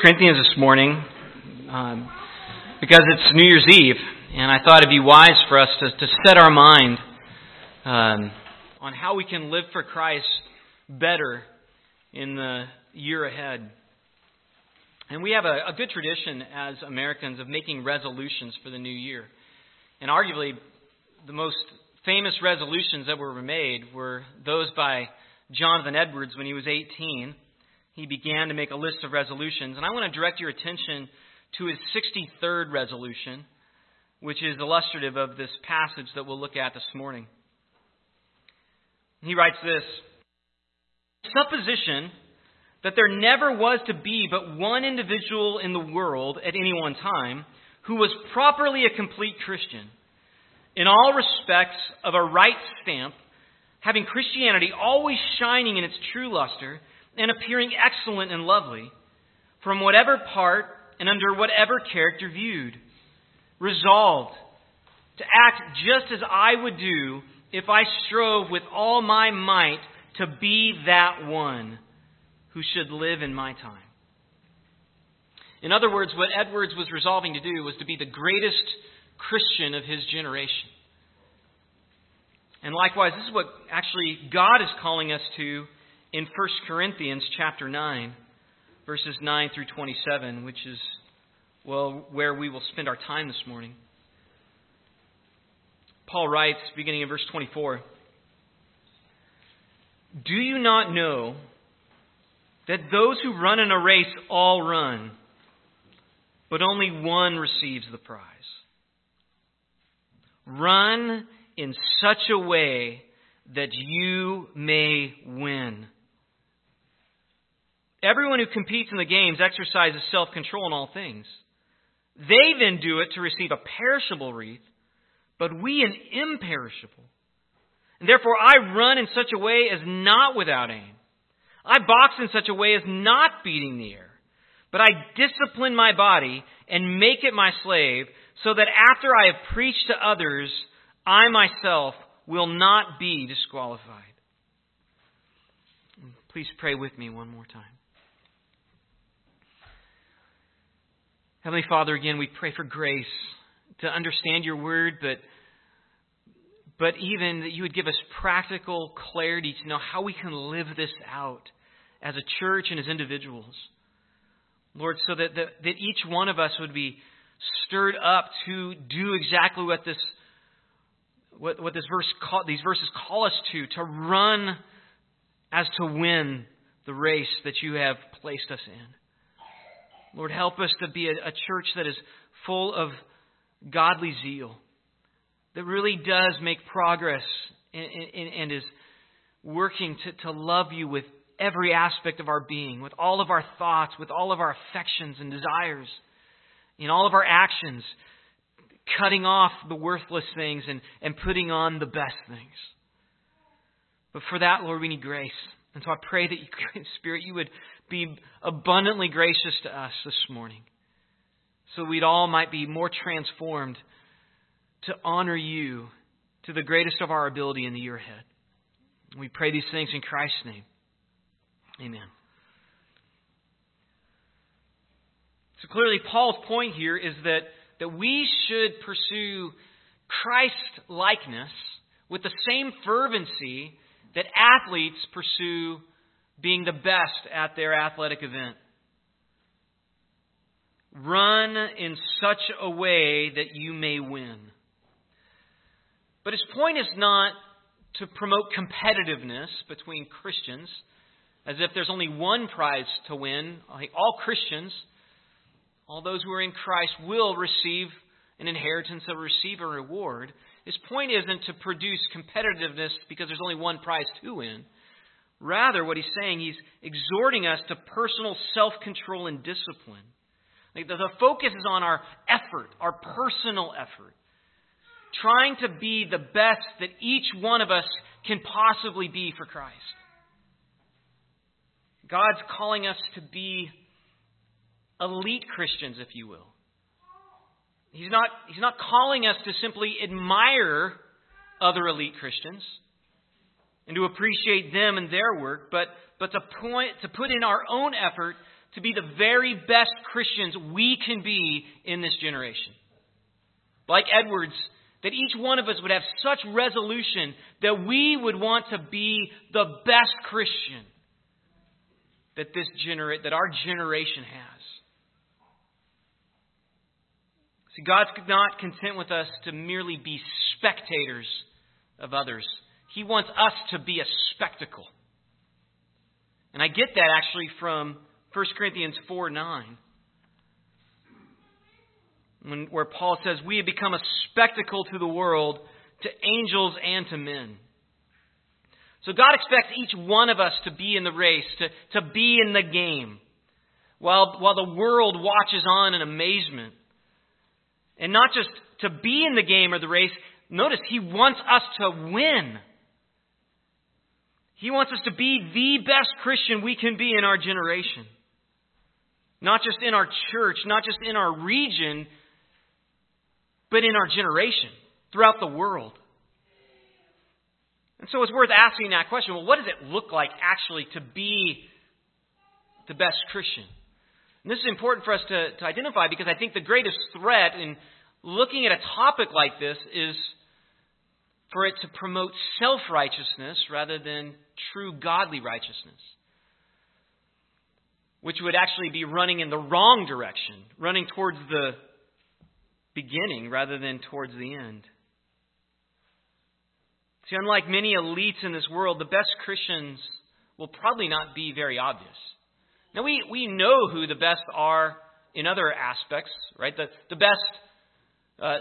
Corinthians this morning um, because it's New Year's Eve, and I thought it'd be wise for us to, to set our mind um, on how we can live for Christ better in the year ahead. And we have a, a good tradition as Americans of making resolutions for the new year. And arguably, the most famous resolutions that were made were those by Jonathan Edwards when he was 18 he began to make a list of resolutions. And I want to direct your attention to his 63rd resolution, which is illustrative of this passage that we'll look at this morning. He writes this Supposition that there never was to be but one individual in the world at any one time who was properly a complete Christian, in all respects of a right stamp, having Christianity always shining in its true luster and appearing excellent and lovely, from whatever part and under whatever character viewed, resolved to act just as I would do if I strove with all my might to be that one who should live in my time. In other words, what Edwards was resolving to do was to be the greatest Christian of his generation. And likewise, this is what actually God is calling us to in 1 Corinthians chapter 9, verses 9 through 27, which is, well, where we will spend our time this morning. Paul writes, beginning in verse 24 Do you not know that those who run in a race all run, but only one receives the prize? Run in such a way that you may win. Everyone who competes in the games exercises self control in all things. They then do it to receive a perishable wreath, but we an imperishable. And therefore I run in such a way as not without aim. I box in such a way as not beating the air. But I discipline my body and make it my slave, so that after I have preached to others, I myself will not be disqualified. Please pray with me one more time. Heavenly Father, again, we pray for grace to understand your word, but, but even that you would give us practical clarity to know how we can live this out as a church and as individuals. Lord, so that, that, that each one of us would be stirred up to do exactly what this what, what this verse call, these verses call us to, to run as to win the race that you have placed us in. Lord, help us to be a, a church that is full of godly zeal, that really does make progress and, and, and is working to, to love you with every aspect of our being, with all of our thoughts, with all of our affections and desires, in all of our actions, cutting off the worthless things and, and putting on the best things. But for that, Lord, we need grace. And so I pray that, you, Spirit, you would be abundantly gracious to us this morning so we'd all might be more transformed to honor you to the greatest of our ability in the year ahead. We pray these things in Christ's name. Amen. So clearly, Paul's point here is that, that we should pursue Christ likeness with the same fervency that athletes pursue being the best at their athletic event. Run in such a way that you may win. But his point is not to promote competitiveness between Christians, as if there's only one prize to win. All Christians, all those who are in Christ, will receive an inheritance, will receive a reward. His point isn't to produce competitiveness because there's only one prize to win. Rather, what he's saying, he's exhorting us to personal self control and discipline. Like the, the focus is on our effort, our personal effort. Trying to be the best that each one of us can possibly be for Christ. God's calling us to be elite Christians, if you will. He's not, he's not calling us to simply admire other elite Christians and to appreciate them and their work, but, but to, point, to put in our own effort to be the very best Christians we can be in this generation. Like Edwards, that each one of us would have such resolution that we would want to be the best Christian that this genera- that our generation has. See, God's not content with us to merely be spectators of others. He wants us to be a spectacle. And I get that actually from 1 Corinthians 4 9. When, where Paul says, We have become a spectacle to the world, to angels, and to men. So God expects each one of us to be in the race, to, to be in the game, while, while the world watches on in amazement. And not just to be in the game or the race, notice He wants us to win. He wants us to be the best Christian we can be in our generation. Not just in our church, not just in our region, but in our generation, throughout the world. And so it's worth asking that question well, what does it look like actually to be the best Christian? And this is important for us to, to identify because I think the greatest threat in looking at a topic like this is for it to promote self righteousness rather than true godly righteousness, which would actually be running in the wrong direction, running towards the beginning rather than towards the end. See, unlike many elites in this world, the best Christians will probably not be very obvious. Now, we, we know who the best are in other aspects, right? The, the best uh,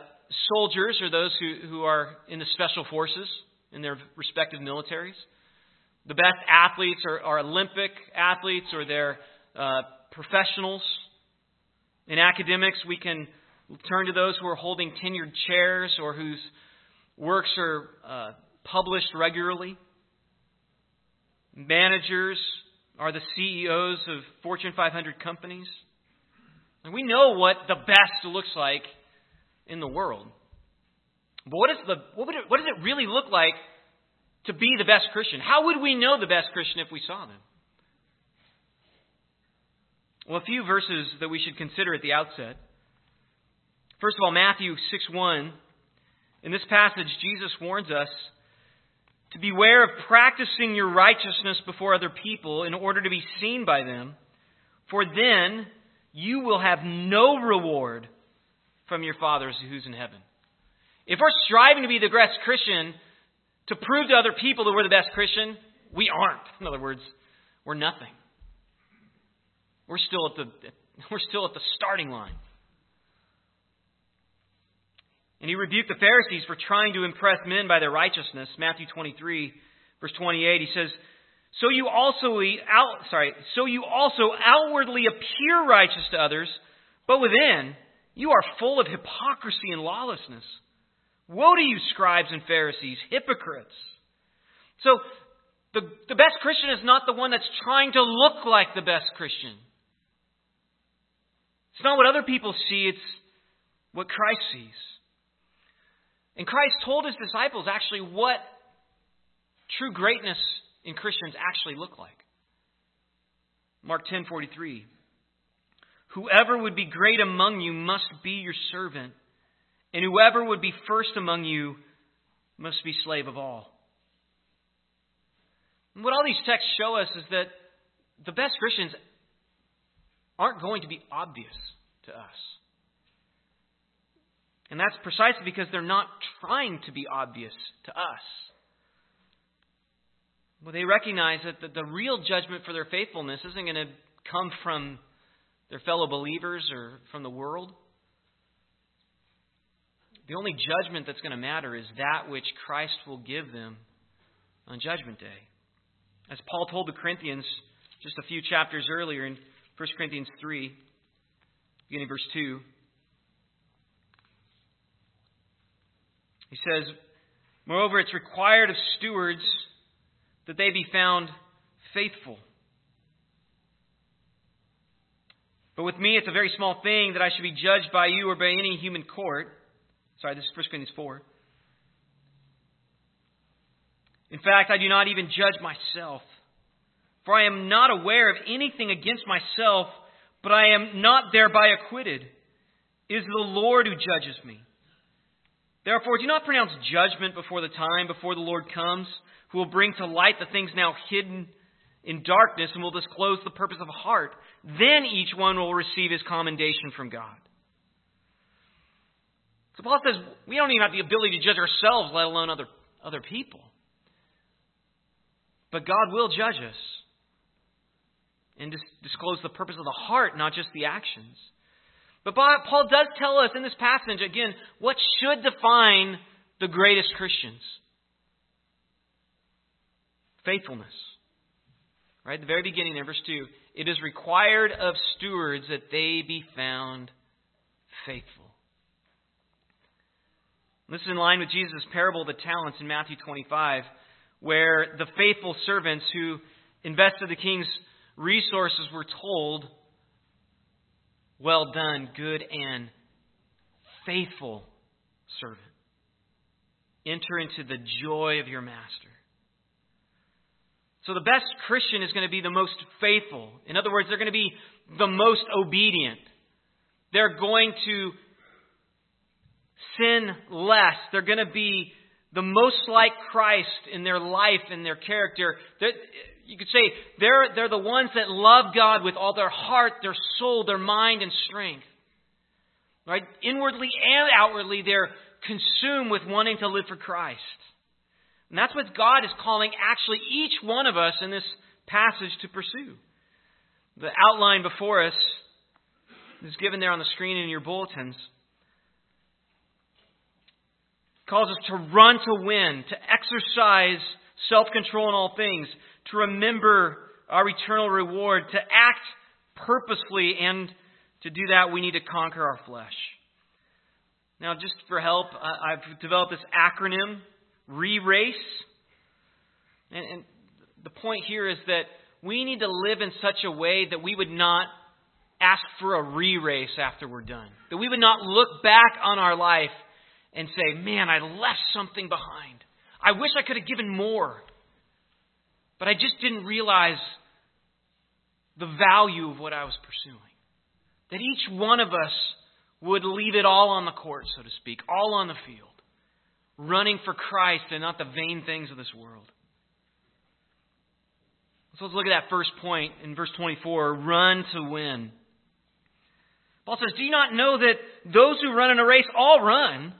soldiers are those who, who are in the special forces in their respective militaries. The best athletes are, are Olympic athletes or they're uh, professionals. In academics, we can turn to those who are holding tenured chairs or whose works are uh, published regularly. Managers are the CEOs of Fortune 500 companies. And we know what the best looks like in the world. But what, is the, what, it, what does it really look like to be the best Christian? How would we know the best Christian if we saw them? Well, a few verses that we should consider at the outset. First of all, Matthew 6 1. In this passage, Jesus warns us to beware of practicing your righteousness before other people in order to be seen by them, for then you will have no reward from your Father who's in heaven. If we're striving to be the best Christian, to prove to other people that we're the best Christian, we aren't. In other words, we're nothing. We're still at the, we're still at the starting line. And he rebuked the Pharisees for trying to impress men by their righteousness. Matthew 23, verse 28, he says, so you also out, sorry, so you also outwardly appear righteous to others, but within you are full of hypocrisy and lawlessness. Woe to you, scribes and Pharisees, hypocrites! So the, the best Christian is not the one that's trying to look like the best Christian. It's not what other people see, it's what Christ sees. And Christ told his disciples actually what true greatness in Christians actually look like. Mark 10:43 Whoever would be great among you must be your servant, and whoever would be first among you must be slave of all. And what all these texts show us is that the best Christians aren't going to be obvious to us. And that's precisely because they're not trying to be obvious to us. Well, they recognize that the, the real judgment for their faithfulness isn't going to come from their fellow believers or from the world. The only judgment that's going to matter is that which Christ will give them on Judgment Day. As Paul told the Corinthians just a few chapters earlier in 1 Corinthians 3, beginning verse 2. He says, Moreover, it's required of stewards that they be found faithful. But with me, it's a very small thing that I should be judged by you or by any human court. Sorry, this is 1 Corinthians 4. In fact, I do not even judge myself. For I am not aware of anything against myself, but I am not thereby acquitted. It is the Lord who judges me. Therefore, do not pronounce judgment before the time, before the Lord comes, who will bring to light the things now hidden in darkness and will disclose the purpose of a heart. Then each one will receive his commendation from God. So Paul says we don't even have the ability to judge ourselves, let alone other, other people. But God will judge us and disclose the purpose of the heart, not just the actions. But Paul does tell us in this passage, again, what should define the greatest Christians faithfulness. Right? At the very beginning there, verse 2 it is required of stewards that they be found faithful. This is in line with Jesus' parable of the talents in Matthew 25, where the faithful servants who invested the king's resources were told, Well done, good and faithful servant. Enter into the joy of your master. So the best Christian is going to be the most faithful. In other words, they're going to be the most obedient. They're going to sin less. They're going to be the most like Christ in their life and their character. They're, you could say they're, they're the ones that love God with all their heart, their soul, their mind, and strength. Right? Inwardly and outwardly, they're consumed with wanting to live for Christ. And that's what God is calling actually each one of us in this passage to pursue. The outline before us is given there on the screen in your bulletins. It calls us to run to win, to exercise self control in all things, to remember our eternal reward, to act purposefully, and to do that, we need to conquer our flesh. Now, just for help, I've developed this acronym, RE-RACE. And, and the point here is that we need to live in such a way that we would not ask for a re race after we're done. That we would not look back on our life and say, man, I left something behind. I wish I could have given more. But I just didn't realize the value of what I was pursuing. That each one of us would leave it all on the court, so to speak, all on the field, running for Christ and not the vain things of this world. So let's look at that first point in verse 24 run to win. Paul says, Do you not know that those who run in a race all run,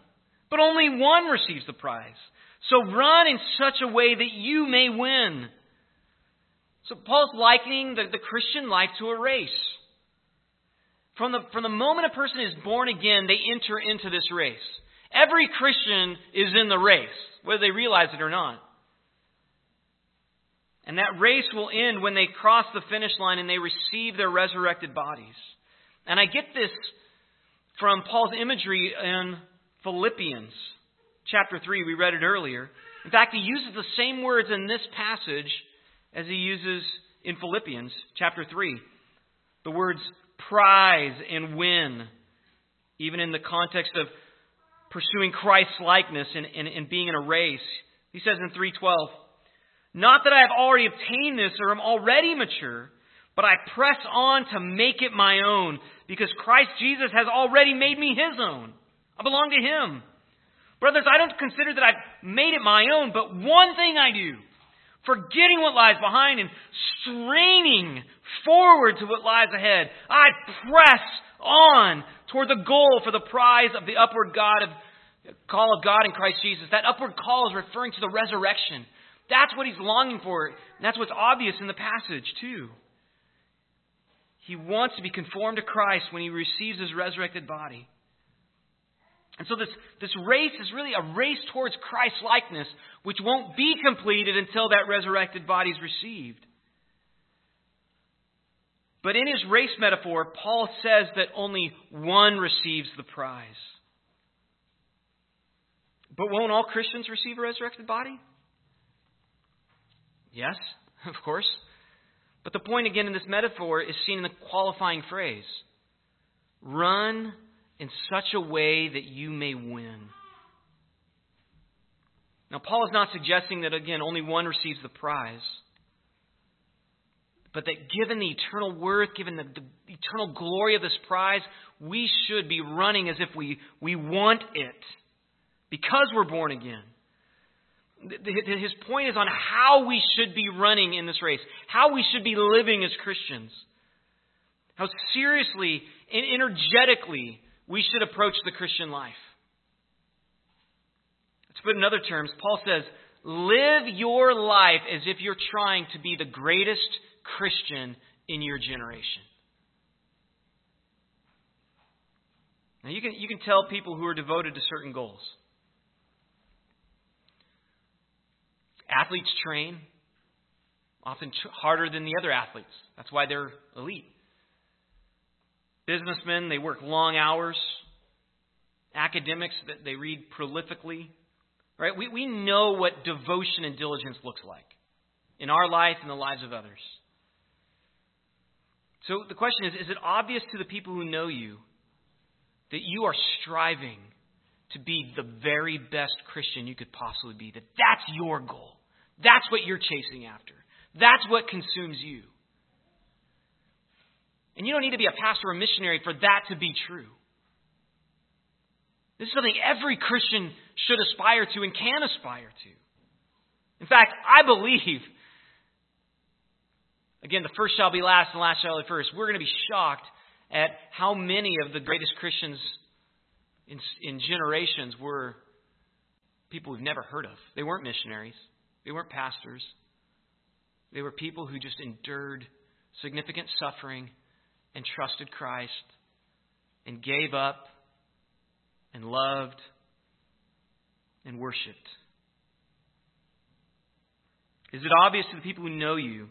but only one receives the prize? So run in such a way that you may win. So Paul's likening the, the Christian life to a race. From the, from the moment a person is born again, they enter into this race. Every Christian is in the race, whether they realize it or not. And that race will end when they cross the finish line and they receive their resurrected bodies. And I get this from Paul's imagery in Philippians chapter 3. We read it earlier. In fact, he uses the same words in this passage as he uses in Philippians chapter 3. The words prize and win, even in the context of pursuing Christ's likeness and, and, and being in a race. He says in 312, Not that I have already obtained this or am already mature, but I press on to make it my own, because Christ Jesus has already made me his own. I belong to him. Brothers, I don't consider that I've made it my own, but one thing I do forgetting what lies behind and straining forward to what lies ahead. I press on toward the goal for the prize of the upward God of call of God in Christ Jesus. That upward call is referring to the resurrection. That's what he's longing for. That's what's obvious in the passage, too. He wants to be conformed to Christ when he receives his resurrected body. And so this, this race is really a race towards Christ's likeness, which won't be completed until that resurrected body is received. But in his race metaphor, Paul says that only one receives the prize. But won't all Christians receive a resurrected body? Yes, of course. But the point again in this metaphor is seen in the qualifying phrase run in such a way that you may win. Now, Paul is not suggesting that, again, only one receives the prize. but that given the eternal worth, given the, the eternal glory of this prize, we should be running as if we, we want it because we're born again. His point is on how we should be running in this race, how we should be living as Christians, how seriously and energetically we should approach the Christian life. To put in other terms, Paul says, live your life as if you're trying to be the greatest Christian in your generation. Now you can you can tell people who are devoted to certain goals. Athletes train often harder than the other athletes. That's why they're elite. Businessmen, they work long hours. Academics, they read prolifically. Right? We, we know what devotion and diligence looks like in our life and the lives of others. So the question is is it obvious to the people who know you that you are striving to be the very best Christian you could possibly be? That that's your goal. That's what you're chasing after. That's what consumes you. And you don't need to be a pastor or a missionary for that to be true. This is something every Christian should aspire to and can aspire to. In fact, I believe, again, the first shall be last and the last shall be first. We're going to be shocked at how many of the greatest Christians in, in generations were people we've never heard of. They weren't missionaries, they weren't pastors. They were people who just endured significant suffering and trusted Christ and gave up and loved and worshiped. Is it obvious to the people who know you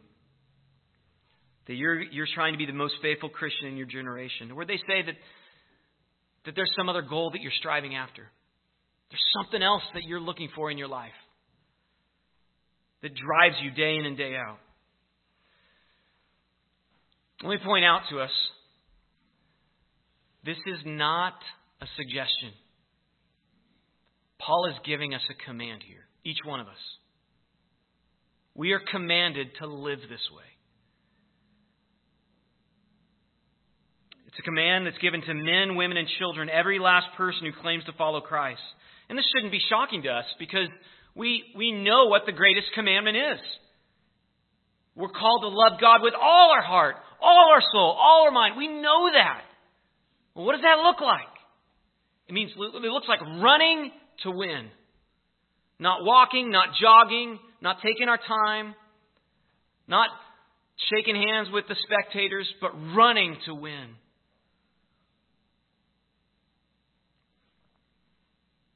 that you're, you're trying to be the most faithful Christian in your generation? Or they say that, that there's some other goal that you're striving after? There's something else that you're looking for in your life that drives you day in and day out. Let me point out to us this is not a suggestion. Paul is giving us a command here, each one of us. We are commanded to live this way. It's a command that's given to men, women, and children, every last person who claims to follow Christ. And this shouldn't be shocking to us because we, we know what the greatest commandment is. We're called to love God with all our heart, all our soul, all our mind. We know that. Well, what does that look like? It means it looks like running to win. Not walking, not jogging, not taking our time, not shaking hands with the spectators, but running to win.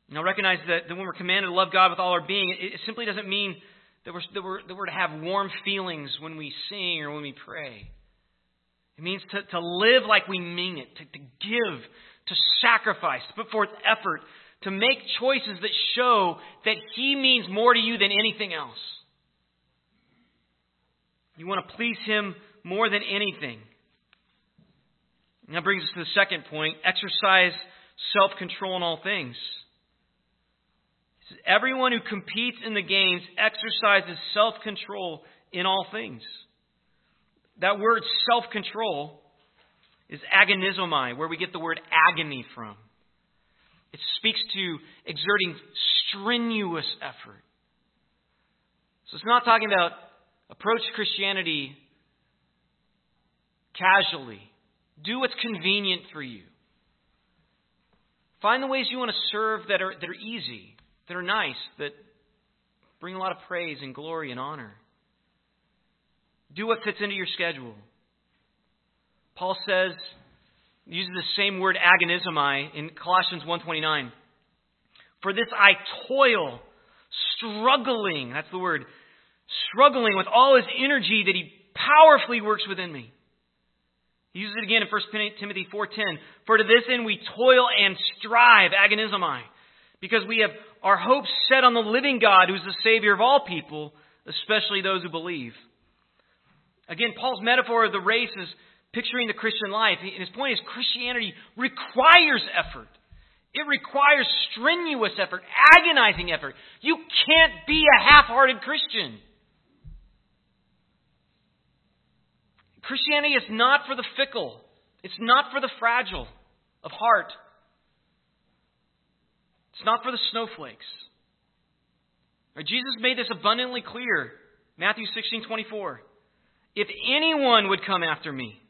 Now recognize that, when we're commanded to love God with all our being, it, it simply doesn't mean that we're, that, we're, that we're to have warm feelings when we sing or when we pray. It means to, to live like we mean it, to, to give, to sacrifice, to put forth effort, to make choices that show that He means more to you than anything else. You want to please Him more than anything. And that brings us to the second point exercise self control in all things. Everyone who competes in the games exercises self control in all things. That word self control is agonizomai, where we get the word agony from. It speaks to exerting strenuous effort. So it's not talking about approach Christianity casually. Do what's convenient for you. Find the ways you want to serve that are, that are easy, that are nice, that bring a lot of praise and glory and honor. Do what fits into your schedule. Paul says, uses the same word agonizomai in Colossians 1.29. For this I toil, struggling, that's the word, struggling with all his energy that he powerfully works within me. He uses it again in 1 Timothy 4.10. For to this end we toil and strive, agonizomai, because we have our hopes set on the living God who is the Savior of all people, especially those who believe. Again, Paul's metaphor of the race is picturing the Christian life. And his point is Christianity requires effort. It requires strenuous effort, agonizing effort. You can't be a half hearted Christian. Christianity is not for the fickle, it's not for the fragile of heart, it's not for the snowflakes. Right, Jesus made this abundantly clear. Matthew 16 24. If anyone would come after me,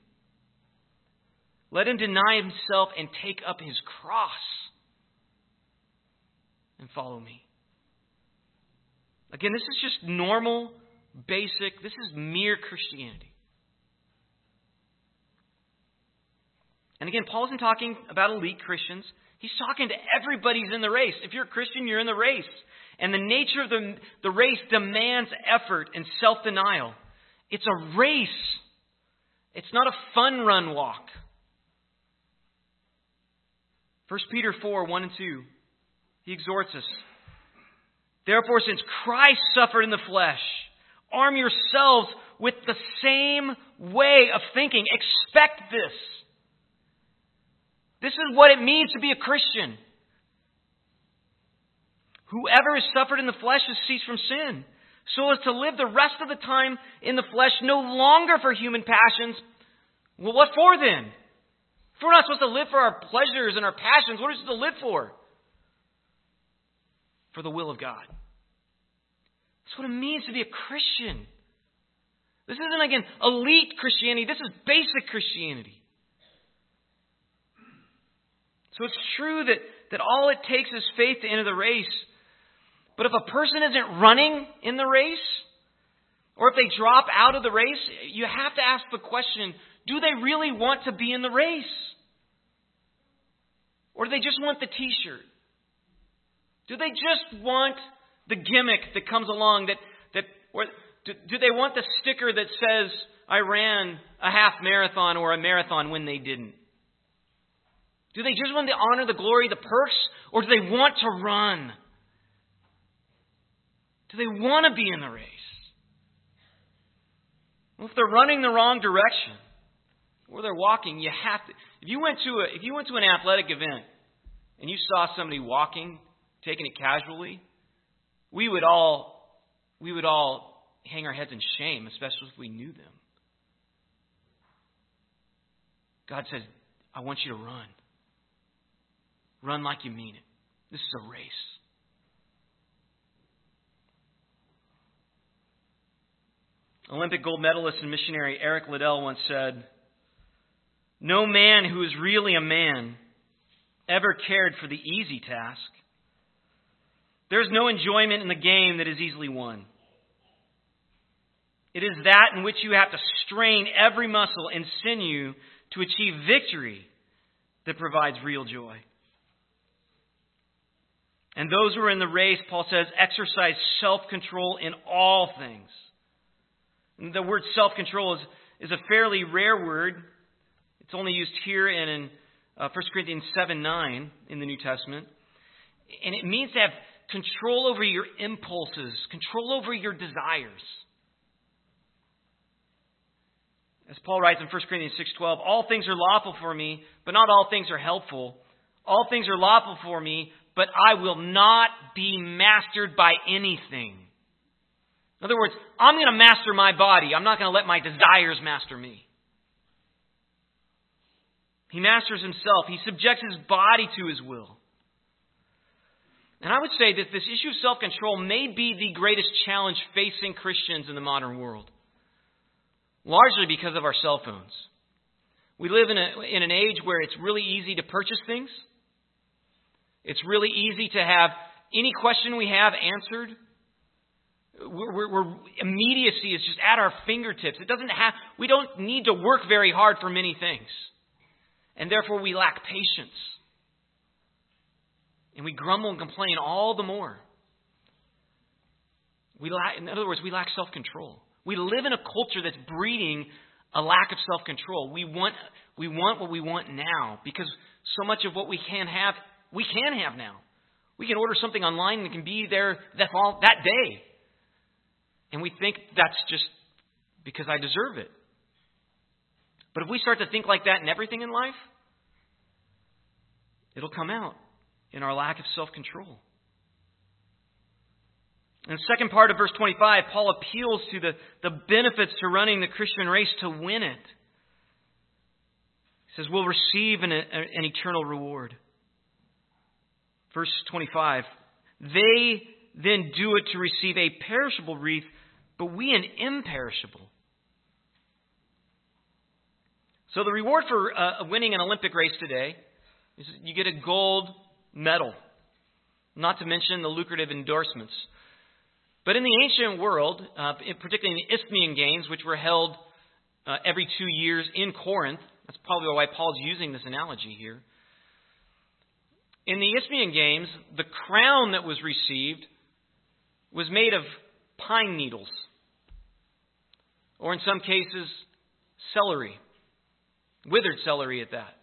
let him deny himself and take up his cross and follow me. Again, this is just normal, basic, this is mere Christianity. And again, Paul isn't talking about elite Christians. He's talking to everybody who's in the race. If you're a Christian, you're in the race. And the nature of the, the race demands effort and self denial. It's a race, it's not a fun run walk. 1 Peter 4 1 and 2. He exhorts us. Therefore, since Christ suffered in the flesh, arm yourselves with the same way of thinking. Expect this. This is what it means to be a Christian. Whoever has suffered in the flesh has ceased from sin, so as to live the rest of the time in the flesh no longer for human passions. Well, what for then? If we're not supposed to live for our pleasures and our passions, what are we supposed to live for? For the will of God. That's what it means to be a Christian. This isn't, again, elite Christianity. This is basic Christianity. So it's true that, that all it takes is faith to enter the race. But if a person isn't running in the race, or if they drop out of the race, you have to ask the question do they really want to be in the race? Or do they just want the t shirt? Do they just want the gimmick that comes along that, that or do, do they want the sticker that says, I ran a half marathon or a marathon when they didn't? Do they just want the honor, the glory, the perks, or do they want to run? Do they want to be in the race? Well, if they're running the wrong direction, or they're walking, you have to. If you went to a, if you went to an athletic event and you saw somebody walking, taking it casually, we would all we would all hang our heads in shame, especially if we knew them. God says, I want you to run. Run like you mean it. This is a race. Olympic gold medalist and missionary Eric Liddell once said, No man who is really a man ever cared for the easy task. There is no enjoyment in the game that is easily won. It is that in which you have to strain every muscle and sinew to achieve victory that provides real joy. And those who are in the race, Paul says, exercise self control in all things. The word self control is, is a fairly rare word. It's only used here and in uh, 1 Corinthians 7 9 in the New Testament. And it means to have control over your impulses, control over your desires. As Paul writes in 1 Corinthians 6:12, all things are lawful for me, but not all things are helpful. All things are lawful for me, but I will not be mastered by anything. In other words, I'm going to master my body. I'm not going to let my desires master me. He masters himself. He subjects his body to his will. And I would say that this issue of self control may be the greatest challenge facing Christians in the modern world, largely because of our cell phones. We live in, a, in an age where it's really easy to purchase things, it's really easy to have any question we have answered we're, we're, immediacy is just at our fingertips. It doesn't have, we don't need to work very hard for many things. And therefore we lack patience. And we grumble and complain all the more. We lack, in other words, we lack self control. We live in a culture that's breeding a lack of self control. We want, we want what we want now because so much of what we can have, we can have now. We can order something online and it can be there that, that day. And we think that's just because I deserve it. But if we start to think like that in everything in life, it'll come out in our lack of self control. In the second part of verse 25, Paul appeals to the, the benefits to running the Christian race to win it. He says, We'll receive an, an eternal reward. Verse 25, They then do it to receive a perishable wreath, but we an imperishable. So the reward for uh, winning an Olympic race today is you get a gold medal, not to mention the lucrative endorsements. But in the ancient world, uh, particularly in the Isthmian Games, which were held uh, every two years in Corinth, that's probably why Paul's using this analogy here. In the Isthmian Games, the crown that was received was made of pine needles, or in some cases, celery, withered celery at that.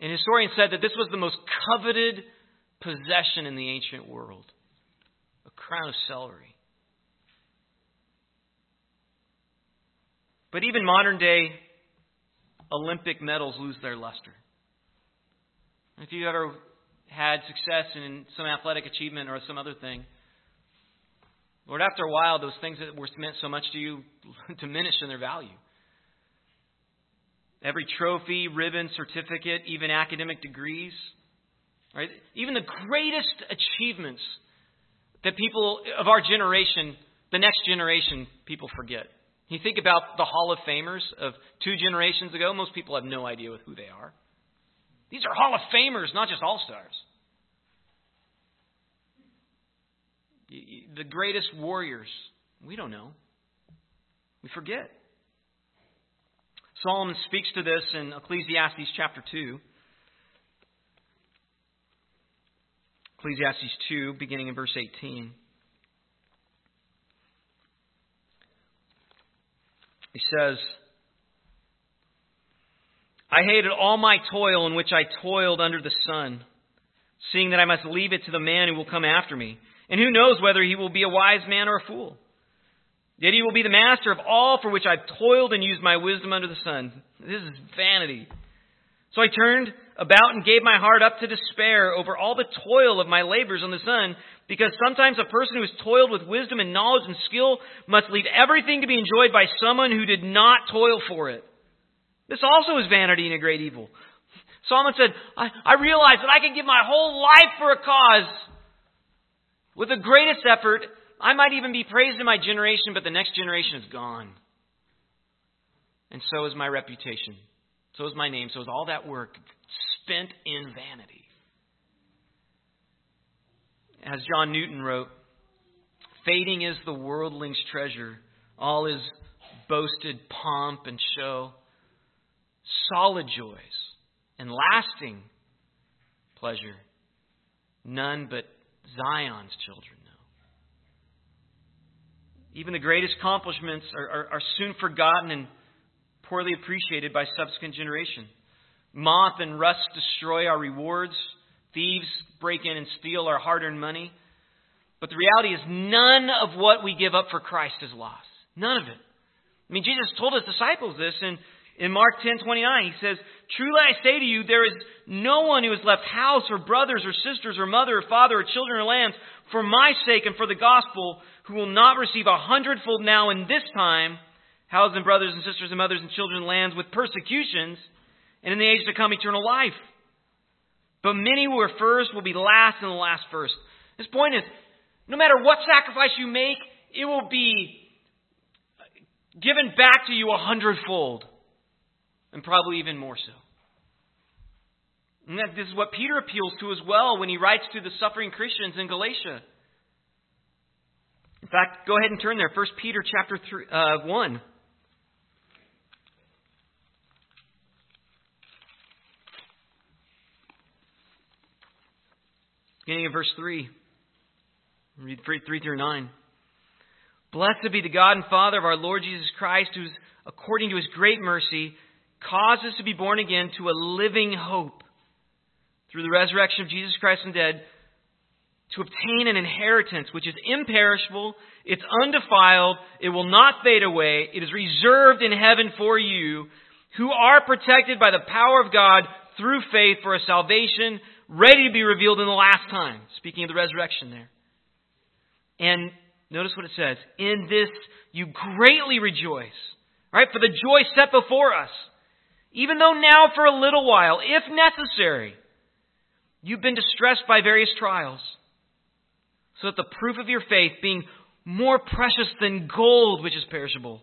And historians said that this was the most coveted possession in the ancient world a crown of celery. But even modern day Olympic medals lose their luster. If you ever had success in some athletic achievement or some other thing, Lord, after a while, those things that were meant so much to you diminish in their value. Every trophy, ribbon, certificate, even academic degrees, right? Even the greatest achievements that people of our generation, the next generation, people forget. You think about the Hall of Famers of two generations ago, most people have no idea who they are. These are Hall of Famers, not just All Stars. The greatest warriors, we don't know. We forget. Solomon speaks to this in Ecclesiastes chapter 2. Ecclesiastes 2, beginning in verse 18. He says, I hated all my toil in which I toiled under the sun, seeing that I must leave it to the man who will come after me. And who knows whether he will be a wise man or a fool? Yet he will be the master of all for which I've toiled and used my wisdom under the sun. This is vanity. So I turned about and gave my heart up to despair over all the toil of my labors on the sun, because sometimes a person who has toiled with wisdom and knowledge and skill must leave everything to be enjoyed by someone who did not toil for it. This also is vanity and a great evil. Solomon said, I, I realize that I can give my whole life for a cause with the greatest effort. I might even be praised in my generation, but the next generation is gone. And so is my reputation. So is my name. So is all that work spent in vanity. As John Newton wrote, fading is the worldling's treasure, all is boasted pomp and show, solid joys and lasting pleasure, none but Zion's children know. Even the greatest accomplishments are, are, are soon forgotten and poorly appreciated by subsequent generations. Moth and rust destroy our rewards. Thieves break in and steal our hard earned money. But the reality is, none of what we give up for Christ is lost. None of it. I mean, Jesus told his disciples this in, in Mark 10 29. He says, Truly I say to you, there is no one who has left house or brothers or sisters or mother or father or children or lands for my sake and for the gospel who will not receive a hundredfold now in this time, houses and brothers and sisters and mothers and children and lands with persecutions and in the age to come, eternal life. But many who are first will be last, and the last first. His point is no matter what sacrifice you make, it will be given back to you a hundredfold, and probably even more so. And that this is what Peter appeals to as well when he writes to the suffering Christians in Galatia. In fact, go ahead and turn there. 1 Peter chapter three, uh, 1. Beginning of verse 3. Read 3, 3 through 9. Blessed be the God and Father of our Lord Jesus Christ, who, according to his great mercy, caused us to be born again to a living hope through the resurrection of Jesus Christ from dead, to obtain an inheritance which is imperishable, it's undefiled, it will not fade away, it is reserved in heaven for you, who are protected by the power of God through faith for a salvation ready to be revealed in the last time. Speaking of the resurrection there. And notice what it says. In this you greatly rejoice. Right? For the joy set before us. Even though now for a little while, if necessary, you've been distressed by various trials. So that the proof of your faith, being more precious than gold, which is perishable,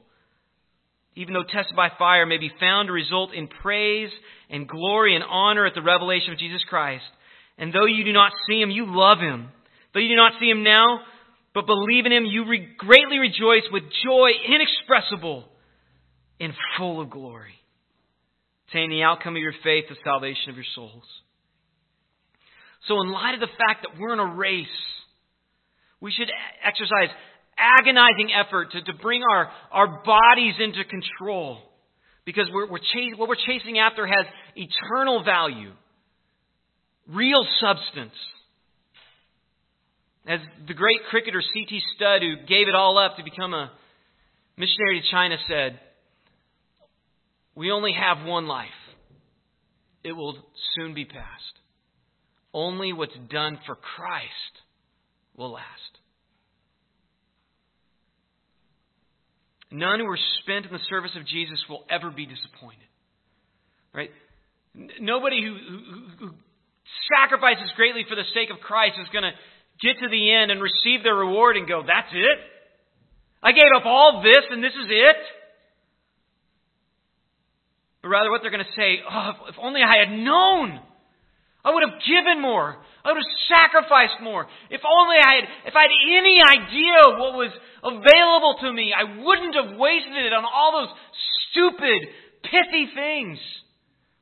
even though tested by fire, may be found to result in praise and glory and honor at the revelation of Jesus Christ. And though you do not see him, you love him. Though you do not see him now, but believe in him, you re- greatly rejoice with joy inexpressible and full of glory. Attain the outcome of your faith, the salvation of your souls. So, in light of the fact that we're in a race, we should exercise agonizing effort to, to bring our, our bodies into control. Because we're, we're chas- what we're chasing after has eternal value, real substance. As the great cricketer C.T. Studd, who gave it all up to become a missionary to China, said, We only have one life. It will soon be past. Only what's done for Christ will last. None who are spent in the service of Jesus will ever be disappointed. Right? Nobody who, who, who sacrifices greatly for the sake of Christ is going to get to the end and receive their reward and go, That's it? I gave up all this and this is it? But rather, what they're going to say, oh, if only I had known. I would have given more. I would have sacrificed more. If only I had, if I had any idea of what was available to me, I wouldn't have wasted it on all those stupid, pithy things,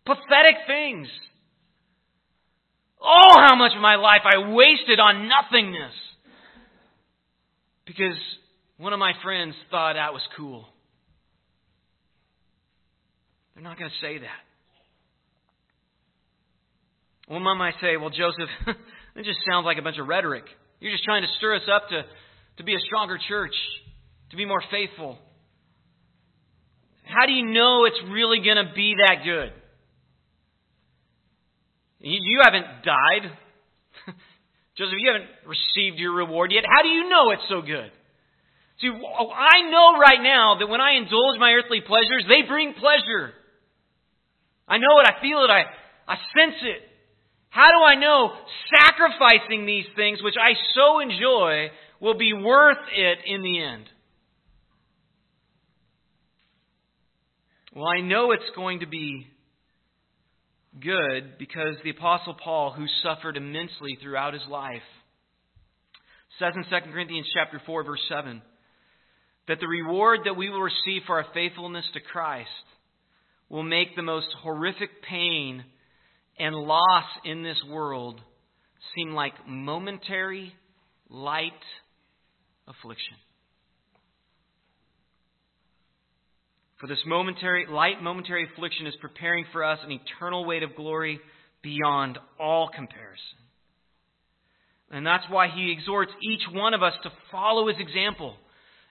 pathetic things. Oh, how much of my life I wasted on nothingness. Because one of my friends thought that was cool. They're not going to say that. One mom might say, well, Joseph, it just sounds like a bunch of rhetoric. You're just trying to stir us up to, to be a stronger church, to be more faithful. How do you know it's really going to be that good? You haven't died. Joseph, you haven't received your reward yet. How do you know it's so good? See, I know right now that when I indulge my earthly pleasures, they bring pleasure. I know it, I feel it, I, I sense it. How do I know sacrificing these things, which I so enjoy, will be worth it in the end? Well, I know it's going to be good because the Apostle Paul, who suffered immensely throughout his life, says in 2 Corinthians chapter 4, verse 7, that the reward that we will receive for our faithfulness to Christ will make the most horrific pain and loss in this world seem like momentary, light affliction. For this momentary, light momentary affliction is preparing for us an eternal weight of glory beyond all comparison. And that's why he exhorts each one of us to follow his example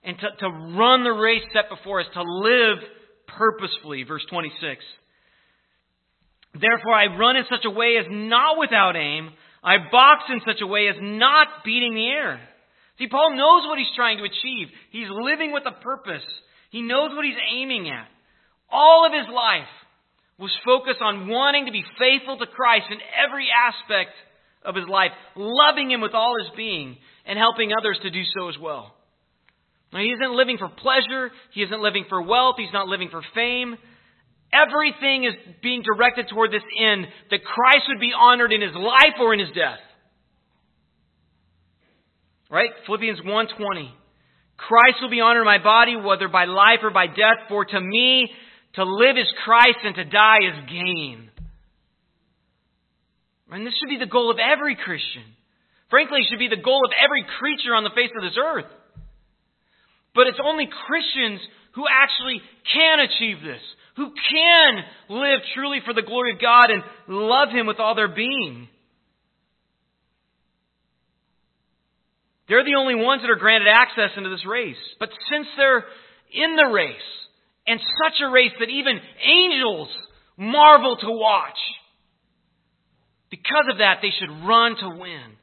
and to, to run the race set before us, to live purposefully. Verse 26. Therefore, I run in such a way as not without aim. I box in such a way as not beating the air. See, Paul knows what he's trying to achieve. He's living with a purpose. He knows what he's aiming at. All of his life was focused on wanting to be faithful to Christ in every aspect of his life, loving him with all his being, and helping others to do so as well. Now, he isn't living for pleasure. He isn't living for wealth. He's not living for fame. Everything is being directed toward this end that Christ would be honored in his life or in his death. Right? Philippians 1:20. Christ will be honored in my body, whether by life or by death, for to me, to live is Christ and to die is gain. And this should be the goal of every Christian. Frankly, it should be the goal of every creature on the face of this earth. But it's only Christians who actually can achieve this, who can live truly for the glory of God and love Him with all their being. They're the only ones that are granted access into this race. But since they're in the race, and such a race that even angels marvel to watch, because of that, they should run to win.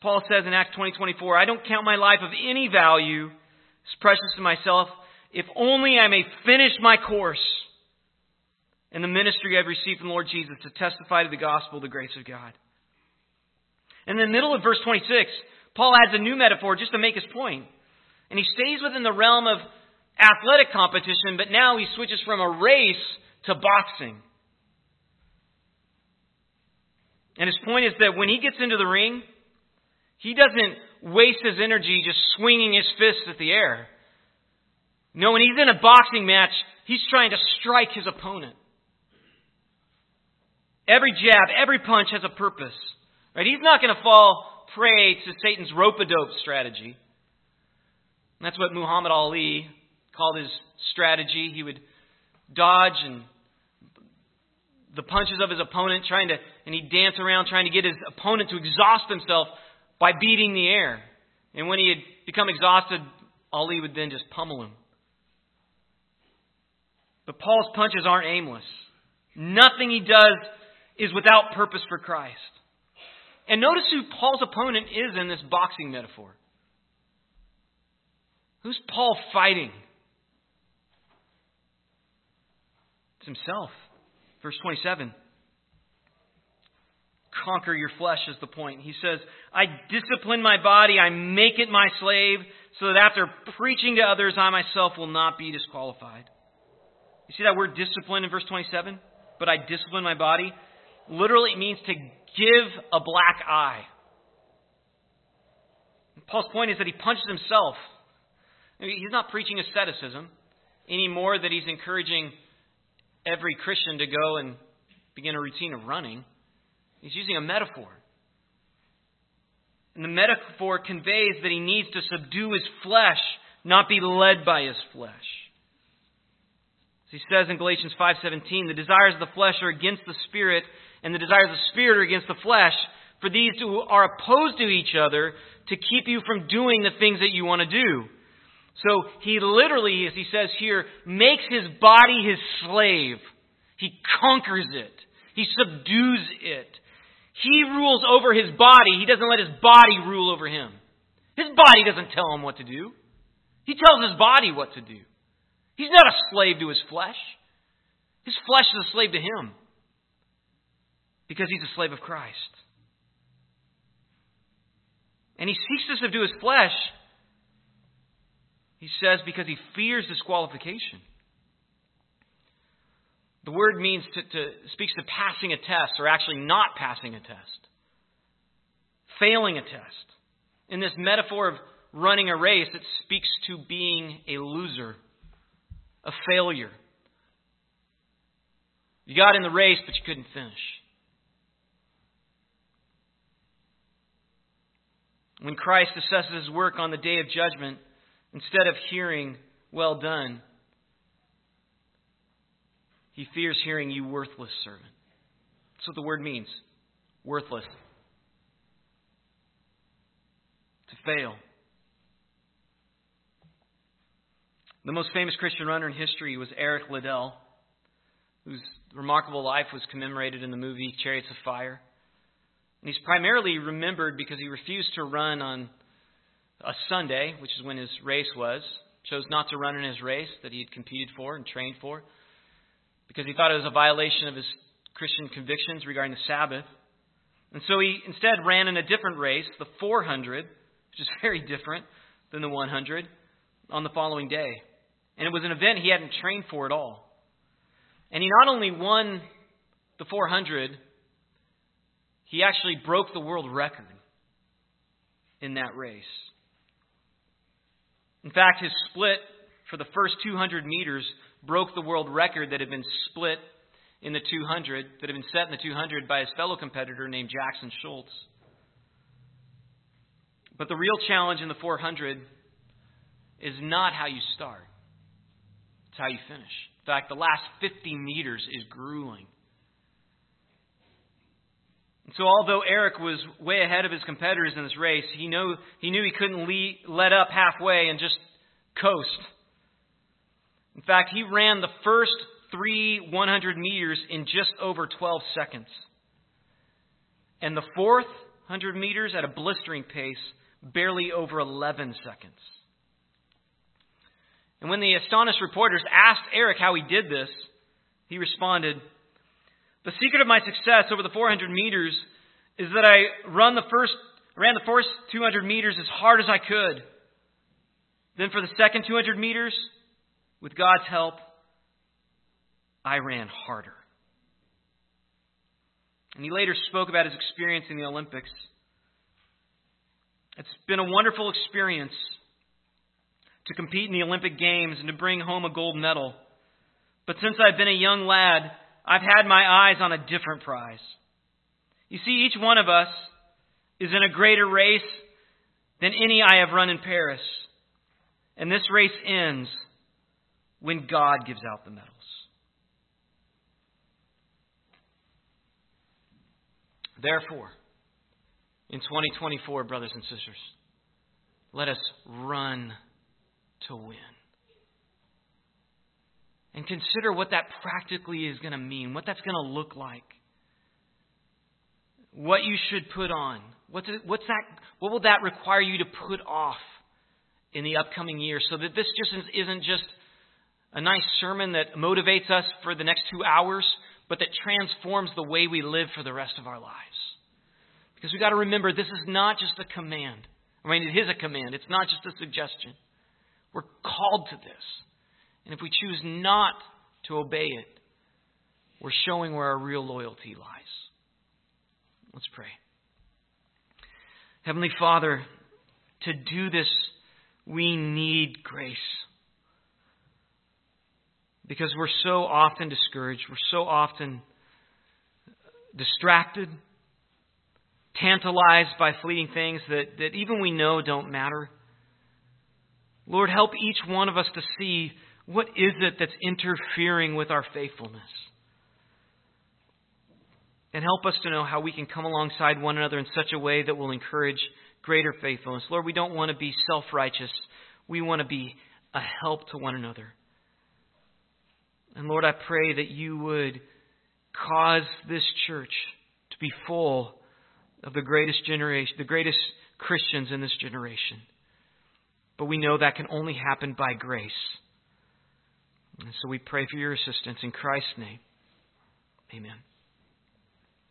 Paul says in Acts 20 24, I don't count my life of any value as precious to myself, if only I may finish my course and the ministry I've received from the Lord Jesus to testify to the gospel of the grace of God. In the middle of verse 26, Paul adds a new metaphor just to make his point. And he stays within the realm of athletic competition, but now he switches from a race to boxing. And his point is that when he gets into the ring, he doesn't waste his energy just swinging his fists at the air. No, when he's in a boxing match, he's trying to strike his opponent. Every jab, every punch has a purpose. Right? He's not going to fall prey to Satan's rope-a-dope strategy. And that's what Muhammad Ali called his strategy. He would dodge and the punches of his opponent, trying to, and he'd dance around trying to get his opponent to exhaust himself by beating the air. And when he had become exhausted, Ali would then just pummel him. But Paul's punches aren't aimless. Nothing he does is without purpose for Christ. And notice who Paul's opponent is in this boxing metaphor. Who's Paul fighting? It's himself. Verse 27. Conquer your flesh is the point. He says, I discipline my body, I make it my slave, so that after preaching to others, I myself will not be disqualified. You see that word discipline in verse 27? But I discipline my body. Literally, it means to give a black eye. Paul's point is that he punches himself. He's not preaching asceticism any more that he's encouraging every Christian to go and begin a routine of running. He's using a metaphor. And the metaphor conveys that he needs to subdue his flesh, not be led by his flesh. As he says in Galatians 5:17, the desires of the flesh are against the spirit, and the desires of the spirit are against the flesh, for these two are opposed to each other to keep you from doing the things that you want to do. So he literally, as he says here, makes his body his slave. He conquers it. He subdues it. He rules over his body. He doesn't let his body rule over him. His body doesn't tell him what to do. He tells his body what to do. He's not a slave to his flesh. His flesh is a slave to him because he's a slave of Christ. And he seeks to subdue his flesh he says because he fears disqualification. The word means to, to speaks to passing a test or actually not passing a test. Failing a test. In this metaphor of running a race, it speaks to being a loser, a failure. You got in the race, but you couldn't finish. When Christ assesses his work on the day of judgment, Instead of hearing, well done, he fears hearing, you worthless servant. That's what the word means worthless. To fail. The most famous Christian runner in history was Eric Liddell, whose remarkable life was commemorated in the movie Chariots of Fire. And he's primarily remembered because he refused to run on a Sunday, which is when his race was, chose not to run in his race that he had competed for and trained for because he thought it was a violation of his Christian convictions regarding the Sabbath. And so he instead ran in a different race, the 400, which is very different than the 100, on the following day. And it was an event he hadn't trained for at all. And he not only won the 400, he actually broke the world record in that race. In fact, his split for the first 200 meters broke the world record that had been split in the 200, that had been set in the 200 by his fellow competitor named Jackson Scholz. But the real challenge in the 400 is not how you start, it's how you finish. In fact, the last 50 meters is grueling. And So, although Eric was way ahead of his competitors in this race, he knew he, knew he couldn't lead, let up halfway and just coast. In fact, he ran the first three 100 meters in just over 12 seconds. And the fourth 100 meters at a blistering pace, barely over 11 seconds. And when the astonished reporters asked Eric how he did this, he responded, The secret of my success over the 400 meters is that I run the first, ran the first 200 meters as hard as I could. Then for the second 200 meters, with God's help, I ran harder. And he later spoke about his experience in the Olympics. It's been a wonderful experience to compete in the Olympic Games and to bring home a gold medal. But since I've been a young lad, I've had my eyes on a different prize. You see, each one of us is in a greater race than any I have run in Paris. And this race ends when God gives out the medals. Therefore, in 2024, brothers and sisters, let us run to win. And consider what that practically is going to mean, what that's going to look like. What you should put on. What's, what's that, what will that require you to put off in the upcoming year so that this just isn't just a nice sermon that motivates us for the next two hours, but that transforms the way we live for the rest of our lives. Because we've got to remember this is not just a command. I mean, it is a command, it's not just a suggestion. We're called to this. And if we choose not to obey it, we're showing where our real loyalty lies. Let's pray. Heavenly Father, to do this, we need grace. Because we're so often discouraged, we're so often distracted, tantalized by fleeting things that, that even we know don't matter. Lord, help each one of us to see what is it that's interfering with our faithfulness. And help us to know how we can come alongside one another in such a way that will encourage greater faithfulness. Lord, we don't want to be self righteous. We want to be a help to one another. And Lord, I pray that you would cause this church to be full of the greatest generation, the greatest Christians in this generation. But we know that can only happen by grace. And so we pray for your assistance in Christ's name. Amen.